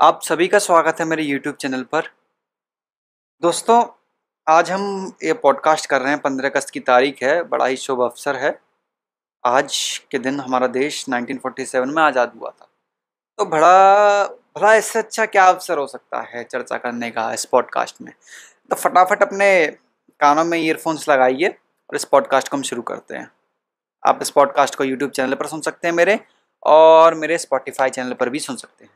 आप सभी का स्वागत है मेरे YouTube चैनल पर। दोस्तों, आज हम ये पॉडकास्ट कर रहे हैं, पंद्रह अगस्त की तारीख है, बड़ा ही शुभ अवसर है। आज के दिन हमारा देश 1947 में आज़ाद हुआ था। तो बड़ा, भला इससे अच्छा क्या अवसर हो सकता है चर्चा करने का इस पॉडकास्ट में? तो फटाफट अपने कानों में ईयरफोन्स लगाइए और इस पॉडकास्ट को हम शुरू करते हैं। आप इस पॉडकास्ट को यूट्यूब चैनल पर सुन सकते हैं मेरे और मेरे स्पॉटिफाई चैनल पर भी सुन सकते हैं।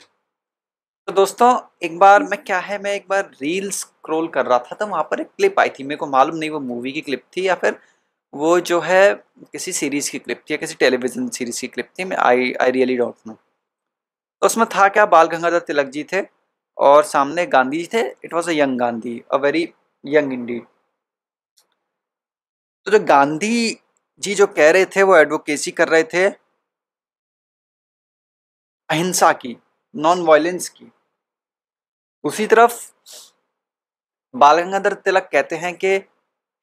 तो दोस्तों, एक बार मैं, क्या है, मैं एक बार रील स्क्रॉल कर रहा था तो वहाँ पर एक क्लिप आई थी। मेरे को मालूम नहीं वो मूवी की क्लिप थी या फिर वो जो है किसी सीरीज़ की क्लिप थी या किसी टेलीविज़न सीरीज़ की क्लिप थी, मैं I I really don't know तो उसमें था क्या, बाल गंगाधर तिलक जी थे और सामने गांधी जी थे। It was a young Gandhi a very young indeed तो जो गांधी जी जो कह रहे थे, वो एडवोकेसी कर रहे थे अहिंसा की नॉन वायलेंस की। दूसरी तरफ़ बाल गंगाधर तिलक कहते हैं कि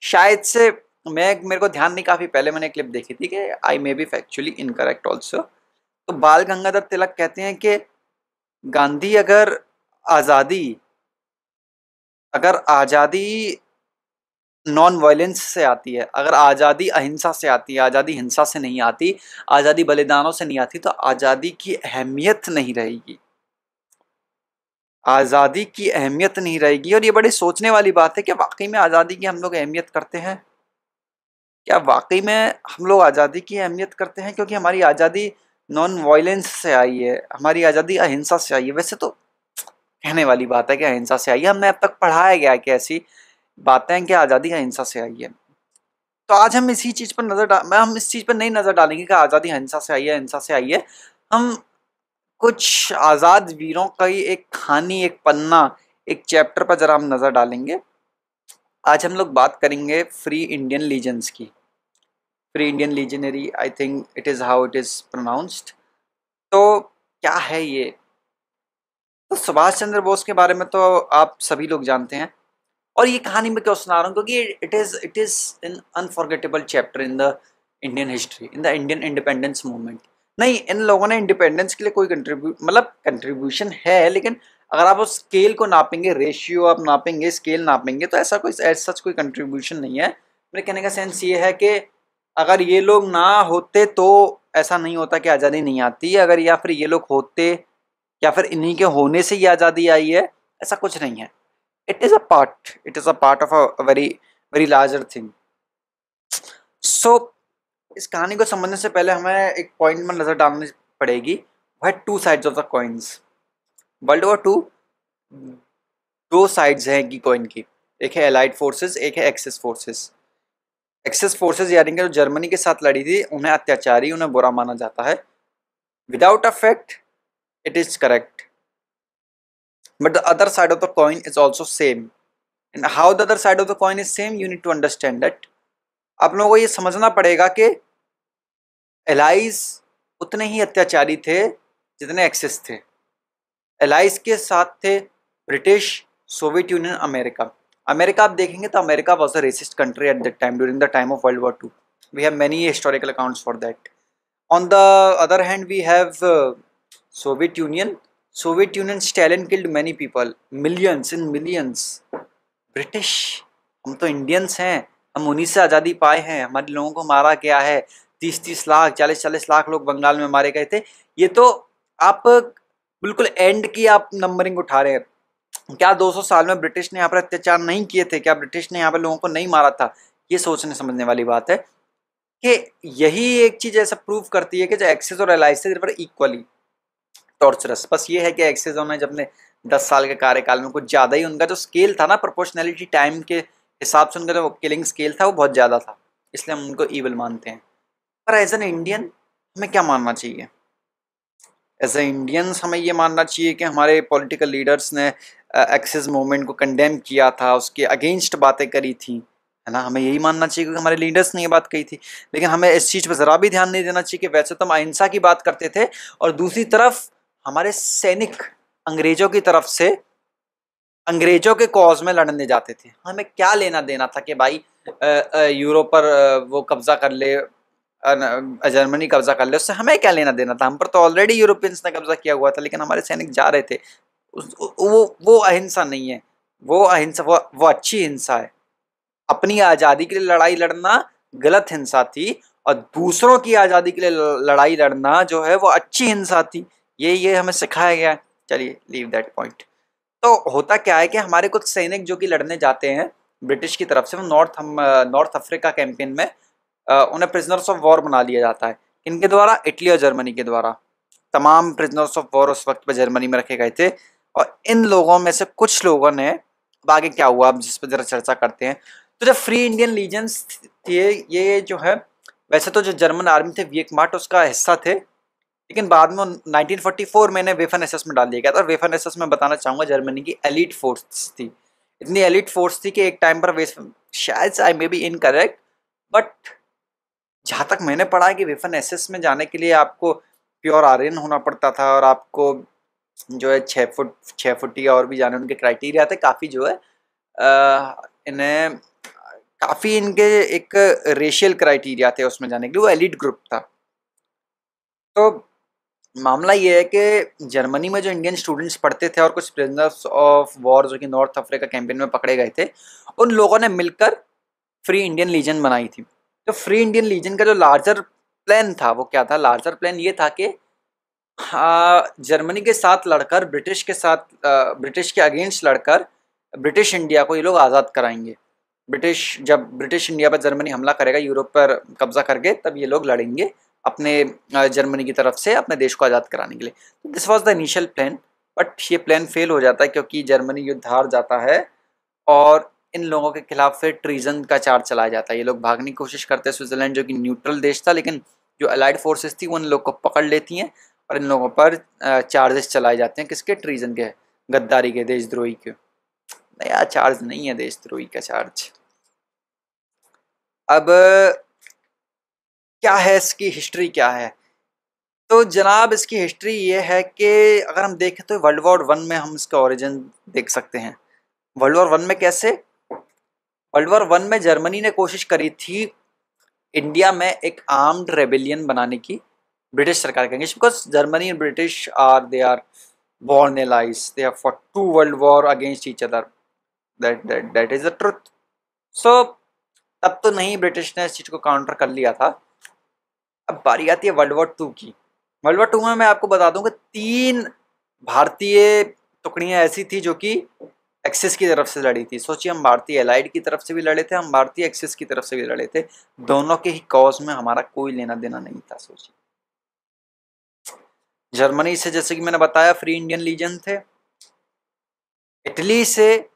शायद से मैं, मेरे को ध्यान नहीं, काफ़ी पहले मैंने क्लिप देखी थी कि I may be factually incorrect also तो बाल गंगाधर तिलक कहते हैं कि गांधी अगर आज़ादी अगर आज़ादी नॉन वायलेंस से आती है, अगर आज़ादी अहिंसा से आती है, आज़ादी हिंसा से नहीं आती, आज़ादी बलिदानों से नहीं आती तो आज़ादी की अहमियत नहीं रहेगी। आज़ादी की अहमियत नहीं रहेगी। और ये बड़ी सोचने वाली बात है कि वाकई में आज़ादी की हम लोग अहमियत करते हैं? क्या वाकई में हम लोग आज़ादी की अहमियत करते हैं? क्योंकि हमारी आज़ादी नॉन वायलेंस से आई है, हमारी आज़ादी अहिंसा से आई है। वैसे तो कहने वाली बात है कि अहिंसा से आई है। हमने अब तक पढ़ाया गया कि ऐसी बातें कि आज़ादी अहिंसा से आई है। तो आज हम इसी चीज़ पर नज़र डाल हम इस चीज़ पर नहीं नज़र डालेंगे कि आज़ादी अहिंसा से आई है, अहिंसा से आई है। हम कुछ आज़ाद वीरों का ही एक कहानी एक पन्ना, एक चैप्टर पर ज़रा हम नज़र डालेंगे। आज हम लोग बात करेंगे फ्री इंडियन लीजेंस की। Free Indian legionary I think it is how it is pronounced तो क्या है ये? तो सुभाष चंद्र बोस के बारे में तो आप सभी लोग जानते हैं। और ये कहानी मैं क्यों सुना रहा हूँ? क्योंकि it is it is an unforgettable chapter in the Indian history in the Indian independence movement नहीं, इन लोगों ने इंडिपेंडेंस के लिए कोई कंट्रीब्यू मतलब कंट्रीब्यूशन है, लेकिन अगर आप उस स्केल को नापेंगे रेशियो आप नापेंगे स्केल नापेंगे तो ऐसा कोई ऐसा सच कोई कंट्रीब्यूशन नहीं है। मेरे कहने का सेंस ये है कि अगर ये लोग ना होते तो ऐसा नहीं होता कि आज़ादी नहीं आती अगर या फिर ये लोग होते या फिर इन्हीं के होने से ही आज़ादी आई है, ऐसा कुछ नहीं है। It is a part it is a part of a very very larger thing so इस कहानी को समझने से पहले हमें एक पॉइंट में नज़र डालनी पड़ेगी। वह two sides of the coins world war two दो साइड्स हैं की कॉइन की। एक है एलाइड फोर्सेस एक है एक्सेस फोर्सेस एक्सेस फोर्सेस यानी कि जो जर्मनी के साथ लड़ी थी, उन्हें अत्याचारी, उन्हें बुरा माना जाता है। Without a fact it is correct but the other side of the coin is also same. And how the other side of the coin is same, you need to understand that आप लोगों को ये समझना पड़ेगा कि allies उतने ही अत्याचारी थे जितने एक्सेस थे। एलाइज के साथ थे British Soviet Union America America आप देखेंगे तो America was a racist country at that time during the time of world war two we have many historical accounts for that on the other hand we have Soviet Union Soviet Union Stalin killed many people, millions in millions. British हम तो Indians हैं। हम उन्हीं से आज़ादी पाए हैं। हमारे लोगों को मारा गया है। तीस तीस लाख, चालीस चालीस लाख लोग बंगाल में मारे गए थे। ये तो आप बिल्कुल एंड की आप नंबरिंग उठा रहे हैं। क्या 200 साल में ब्रिटिश ने यहाँ पर अत्याचार नहीं किए थे? क्या ब्रिटिश ने यहाँ पर लोगों को नहीं मारा था? ये सोचने समझने वाली बात है कि यही एक चीज़ ऐसा प्रूव करती है कि जो एक्सेस और एलाइस एल आई इक्वली टॉर्चरस बस ये है कि एक्सेस ने जब ने दस साल के कार्यकाल में कुछ ज़्यादा ही उनका जो स्केल था ना प्रोपोर्शनैलिटी टाइम के हिसाब से उनका जो किलिंग स्केल था, वो बहुत ज़्यादा था। इसलिए हम उनको ईवल मानते हैं। पर एज एन इंडियन हमें क्या मानना चाहिए? एज ए इंडियंस हमें ये मानना चाहिए कि हमारे पॉलिटिकल लीडर्स ने एक्सेस मूवमेंट को कंडेम किया था, उसके अगेंस्ट बातें करी थी, है ना? हमें यही मानना चाहिए क्योंकि हमारे लीडर्स ने ये बात कही थी। लेकिन हमें इस चीज़ पर ज़रा भी ध्यान नहीं देना चाहिए कि वैसे तो हम अहिंसा की बात करते थे और दूसरी तरफ़ हमारे सैनिक अंग्रेज़ों की तरफ़ से अंग्रेज़ों के कॉज में लड़ने जाते थे। हमें क्या लेना देना था कि भाई यूरोप पर वो कब्जा कर ले जर्मनी कब्जा कर ले, उससे हमें क्या लेना देना था? हम पर तो ऑलरेडी यूरोपियंस ने कब्जा किया हुआ था, लेकिन हमारे सैनिक जा रहे थे। वो वो अहिंसा नहीं है। वो अहिंसा, वो वो अच्छी हिंसा है। अपनी आज़ादी के लिए लड़ाई लड़ना गलत हिंसा थी और दूसरों की आज़ादी के लिए लड़ाई लड़ना जो है, वो अच्छी हिंसा थी। ये ये हमें सिखाया गया चलिए लीव दैट पॉइंट तो होता क्या है कि हमारे कुछ सैनिक जो कि लड़ने जाते हैं, ब्रिटिश की तरफ़ से, वो नॉर्थ हम नॉर्थ अफ्रीका कैंपेन में उन्हें प्रिजनर्स ऑफ़ वॉर बना लिया जाता है। इनके द्वारा, इटली और जर्मनी के द्वारा। तमाम प्रिजनर्स ऑफ़ वॉर उस वक्त पर जर्मनी में रखे गए थे और इन लोगों में से कुछ लोगों ने आगे क्या हुआ, अब जिस पर जरा चर्चा करते हैं। तो जब फ्री इंडियन लीजेंस थे, ये जो है, वैसे तो जो जर्मन आर्मी थे वीक मार्ट, उसका हिस्सा थे। लेकिन बाद में 1944 में इन्हें वेफन एस में डाल दिया गया था। और वेफन एस में बताना चाहूँगा, जर्मनी की एलिट फोर्स थी। इतनी एलिट फोर्स थी कि एक टाइम पर शायद I may be incorrect but जहाँ तक मैंने पढ़ा है कि वेफन एस में जाने के लिए आपको प्योर आर्यन होना पड़ता था और आपको जो है छः फुट छः फुट या और भी जाने, उनके क्राइटेरिया थे काफ़ी जो है इन्हें काफ़ी इनके एक रेशियल क्राइटेरिया थे उसमें जाने के लिए, वो एलिट ग्रुप था। तो मामला ये है कि जर्मनी में जो इंडियन स्टूडेंट्स पढ़ते थे और कुछ प्रिजनर्स ऑफ़ वॉर जो कि नॉर्थ अफ्रीका कैंपेन में पकड़े गए थे, उन लोगों ने मिलकर फ्री इंडियन लीजन बनाई थी। तो फ्री इंडियन लीजन का जो लार्जर प्लान था, वो क्या था? लार्जर प्लान ये था कि जर्मनी के साथ लड़कर ब्रिटिश के साथ ब्रिटिश के अगेंस्ट लड़कर ब्रिटिश इंडिया को ये लोग आज़ाद कराएँगे। ब्रिटिश जब ब्रिटिश इंडिया पर जर्मनी हमला करेगा यूरोप पर कब्जा करके, तब ये लोग लड़ेंगे अपने जर्मनी की तरफ़ से अपने देश को आज़ाद कराने के लिए। तो this was the initial plan but ये प्लान फेल हो जाता है क्योंकि जर्मनी युद्ध हार जाता है और इन लोगों के खिलाफ फिर ट्रीजन का चार्ज चलाया जाता है। ये लोग भागने की कोशिश करते हैं स्विट्जरलैंड, जो कि न्यूट्रल देश था, लेकिन जो अलाइड फोर्सेस थी, वो इन लोग को पकड़ लेती हैं और इन लोगों पर चार्जेस चलाए जाते हैं किसके? ट्रीजन के, गद्दारी के, देशद्रोही के। नया चार्ज नहीं है देशद्रोही का चार्ज अब, क्या है इसकी हिस्ट्री क्या है? तो जनाब, इसकी हिस्ट्री ये है कि अगर हम देखें तो वर्ल्ड वॉर वन में हम इसका ओरिजिन देख सकते हैं। वर्ल्ड वॉर वन में कैसे? वर्ल्ड वॉर वन में जर्मनी ने कोशिश करी थी इंडिया में एक आर्म्ड रेबिलियन बनाने की, ब्रिटिश सरकार के against because Germany and British are they are born allies. They have fought two world war against each other. That that that is the truth. So, तब तो नहीं ब्रिटिश ने इस चीज़ को काउंटर कर लिया था। अब बारी आती है वर्ल्ड वॉर टू की। वर्ल्ड वॉर टू में मैं आपको बता दूँ तीन भारतीय टुकड़ियाँ ऐसी थी जो कि एक्सिस की तरफ़ से लड़ी थी। सोचिए, हम भारतीय एलाइड की तरफ़ से भी लड़े थे, हम भारतीय एक्सिस की तरफ़ से भी लड़े थे। दोनों के ही कॉज में हमारा कोई लेना देना नहीं था, सोचिए। जर्मनी से, जैसे कि मैंने बताया, फ्री इंडियन लीजन थे। इटली से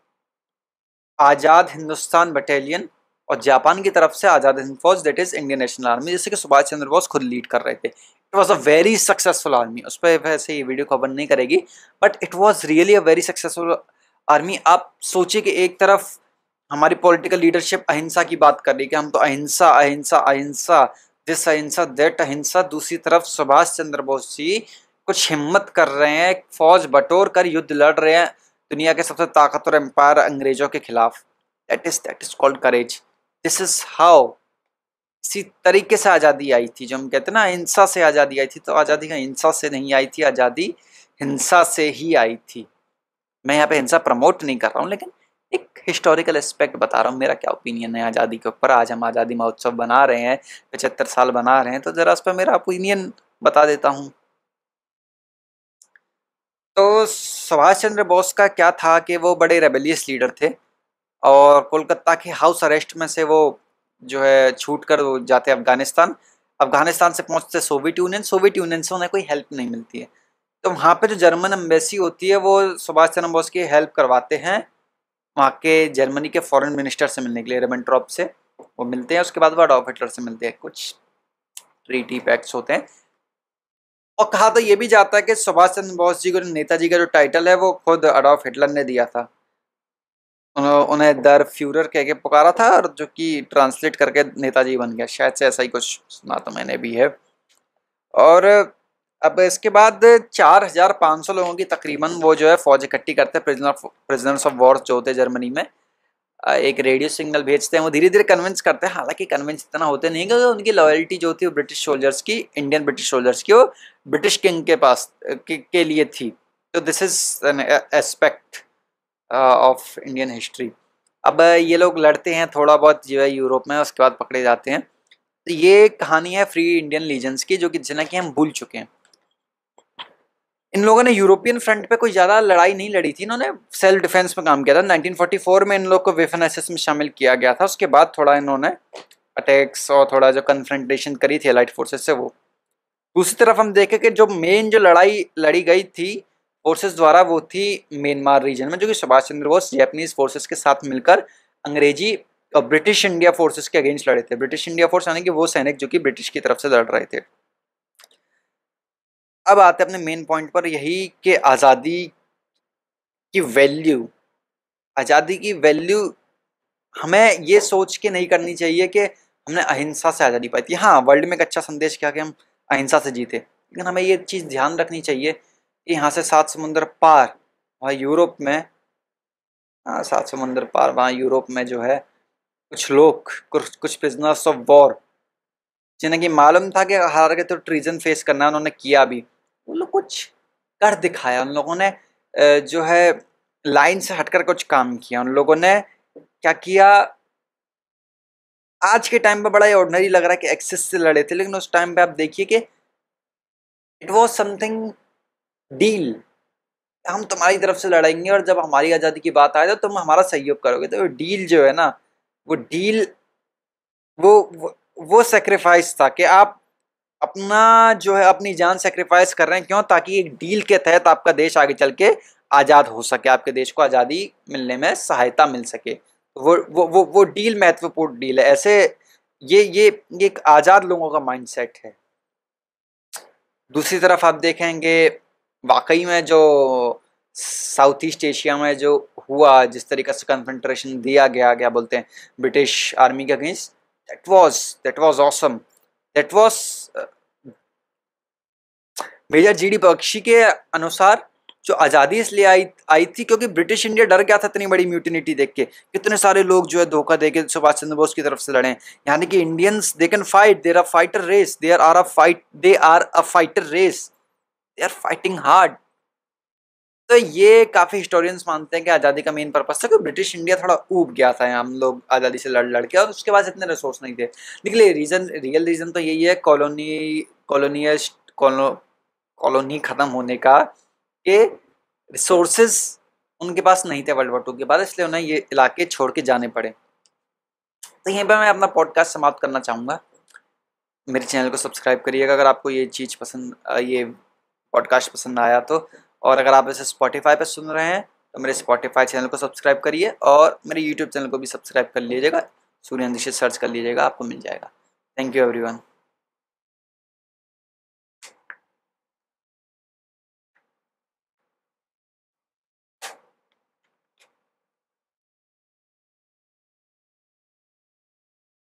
आज़ाद हिंदुस्तान बटालियन और जापान की तरफ़ से Azad Hind Fauj that is Indian National Army जैसे कि सुभाष चंद्र बोस खुद लीड कर रहे थे। It was a very successful army उस पर वैसे ये वीडियो कवर नहीं करेगी but it was really a very successful army, आप सोचिए कि एक तरफ़ हमारी पॉलिटिकल लीडरशिप अहिंसा की बात कर रही है कि हम तो अहिंसा अहिंसा अहिंसा दिस अहिंसा दैट अहिंसा, दूसरी तरफ़ सुभाष चंद्र बोस जी कुछ हिम्मत कर रहे हैं, फौज बटोर कर युद्ध लड़ रहे हैं, दुनिया के सबसे ताकतवर एम्पायर अंग्रेज़ों के खिलाफ। That is that is called courage this is how इसी तरीके से आज़ादी आई थी, जो हम कहते हैं ना हिंसा से आज़ादी आई थी तो आज़ादी का हिंसा से नहीं आई थी, आज़ादी हिंसा से ही आई थी। मैं यहाँ पे हिंसा प्रमोट नहीं कर रहा हूँ, लेकिन एक हिस्टोरिकल एस्पेक्ट बता रहा हूँ। मेरा क्या ओपिनियन है? आज़ादी के ऊपर आज हम आज़ादी महोत्सव बना रहे हैं, पचहत्तर साल बना रहे हैं तो ज़रा उस पर मेरा ओपिनियन बता देता हूँ। तो सुभाष चंद्र बोस का क्या था कि वो बड़े रेबेलियस लीडर थे और कोलकाता के हाउस अरेस्ट में से वो जो है छूट कर जाते अफ़गानिस्तान। अफ़गानिस्तान से पहुँचते सोवियत यूनियन सोवियत यूनियन से उन्हें कोई हेल्प नहीं मिलती है। तो वहाँ पे जो जर्मन एम्बेसी होती है, वो सुभाष चंद्र बोस की हेल्प करवाते हैं। वहाँ के जर्मनी के फॉरेन मिनिस्टर से मिलने के लिए रेबेंट्रॉप से। वो मिलते हैं, उसके बाद वो अडॉफ हिटलर से मिलते हैं। कुछ ट्रीटी पैक्ट्स होते हैं। और कहा तो ये भी जाता है कि सुभाष चंद्र बोस जी को, नेताजी का जो टाइटल है, वो खुद अडॉफ हिटलर ने दिया था। उन्हें दर फ्यूरर कह के पुकारा था, और जो कि ट्रांसलेट करके नेताजी बन गया। शायद से ऐसा ही कुछ सुना तो मैंने भी है। और अब इसके बाद चार हज़ार पाँच सौ लोगों की तकरीबन वो जो है फौज इकट्ठी करते हैं प्रिजनर प्रिजनर्स ऑफ़ वॉर जो होते हैं जर्मनी में। एक रेडियो सिग्नल भेजते हैं वो धीरे धीरे कन्विंस करते हैं। हालाँकि कन्विंस इतना होते नहीं क्योंकि उनकी लॉयल्टी जो थी वो ब्रिटिश सोल्जर्स की इंडियन ब्रिटिश सोल्जर्स की वो ब्रिटिश किंग के पास के, के लिए थी। तो this is an aspect of Indian history अब ये लोग लड़ते हैं थोड़ा बहुत जो है यूरोप में उसके बाद पकड़े जाते हैं। तो ये कहानी है फ्री इंडियन लीजेंस की जो कि जिन्हें कि हम भूल चुके हैं। इन लोगों ने यूरोपियन फ्रंट पे कोई ज़्यादा लड़ाई नहीं लड़ी थी। इन्होंने सेल्फ डिफेंस में काम किया था। 1944 में इन लोग को वेफन एसेस में शामिल किया गया था। उसके बाद थोड़ा इन्होंने अटैक्स और थोड़ा जो कन्फ्रंटेशन करी थी लाइट फोर्सेस से, वो। दूसरी तरफ़ हम देखें कि जो मेन जो लड़ाई लड़ी गई थी फोर्सेज द्वारा, वो थी म्यांमार रीजन में, जो कि सुभाष चंद्र बोस जैपनीज फोर्सेज के साथ मिलकर अंग्रेज़ी और ब्रिटिश इंडिया फोर्सेज के अगेंस्ट लड़े थे। ब्रिटिश इंडिया फोर्स यानी कि वो सैनिक जो कि ब्रिटिश की तरफ़ से लड़ रहे थे। अब आते हैं अपने मेन पॉइंट पर, यही कि आज़ादी की वैल्यू आज़ादी की वैल्यू हमें ये सोच के नहीं करनी चाहिए कि हमने अहिंसा से आज़ादी पाई थी। हाँ वर्ल्ड में एक अच्छा संदेश क्या कि हम अहिंसा से जीते, लेकिन हमें ये चीज़ ध्यान रखनी चाहिए कि यहाँ से सात समुंदर पार, वहाँ यूरोप में हाँ सात समुंदर पार, वहाँ यूरोप में जो है, कुछ लोग कुछ कुछ प्रिजनर्स ऑफ़ वॉर जिन्हें कि मालूम था कि हार के तो ट्रीजन फेस करना है, उन्होंने किया भी। वो लोग कुछ कर दिखाया। उन लोगों ने जो है लाइन से हटकर कुछ काम किया। उन लोगों ने क्या किया? आज के टाइम पे बड़ा ऑर्डनरी लग रहा है कि एक्सेस से लड़े थे लेकिन उस टाइम पे आप देखिए कि इट वॉज़ समथिंग डील हम तुम्हारी तरफ़ से लड़ेंगे और जब हमारी आज़ादी की बात आए तो तुम हमारा सहयोग करोगे। तो डील जो है ना वो डील वो वो, वो सेक्रीफाइस था कि आप अपना जो है, अपनी जान सेक्रीफाइस कर रहे हैं। क्यों? ताकि एक डील के तहत आपका देश आगे चल के आज़ाद हो सके, आपके देश को आज़ादी मिलने में सहायता मिल सके। वो वो वो वो डील महत्वपूर्ण डील है। ऐसे ये ये एक आज़ाद लोगों का माइंडसेट है। दूसरी तरफ़ आप देखेंगे, वाकई में जो साउथ ईस्ट एशिया में जो हुआ, जिस तरीके से कन्फेंट्रेशन दिया गया, क्या बोलते हैं ब्रिटिश आर्मी के against that was that was awesome that was major G D Bakshi के अनुसार जो आज़ादी इसलिए आई आई थी क्योंकि ब्रिटिश इंडिया डर गया था इतनी बड़ी म्यूटिनिटी देख के। कितने सारे लोग जो है धोखा दे के सुभाष चंद्र बोस की तरफ़ से लड़े। यानी कि Indians they can fight there are fighter race there are a fight they are a fighter race they are fighting hard तो ये काफ़ी हिस्टोरियंस मानते हैं कि आज़ादी का मेन पर्पज था कि ब्रिटिश इंडिया थोड़ा ऊब गया था हम लोग आज़ादी से लड़ लड़ के, और उसके बाद इतने रिसोर्स नहीं थे। निकले रीज़न रियल रीज़न तो यही है कॉलोनी कॉलोनी ख़त्म होने का, के रिसोर्सेज उनके पास नहीं थे वर्ल्ड वॉर टू के बाद, इसलिए उन्हें ये इलाके छोड़ के जाने पड़े। तो यहीं पर मैं अपना पॉडकास्ट समाप्त करना चाहूँगा। मेरे चैनल को सब्सक्राइब करिएगा, अगर आपको ये चीज़ पसंद, ये पॉडकास्ट पसंद आया तो। और अगर आप इसे स्पॉटीफाई पर सुन रहे हैं तो मेरे स्पॉटीफाई चैनल को सब्सक्राइब करिए और मेरे यूट्यूब चैनल को भी सब्सक्राइब कर लीजिएगा। सूर्य से सर्च कर लीजिएगा, आपको मिल जाएगा। Thank you everyone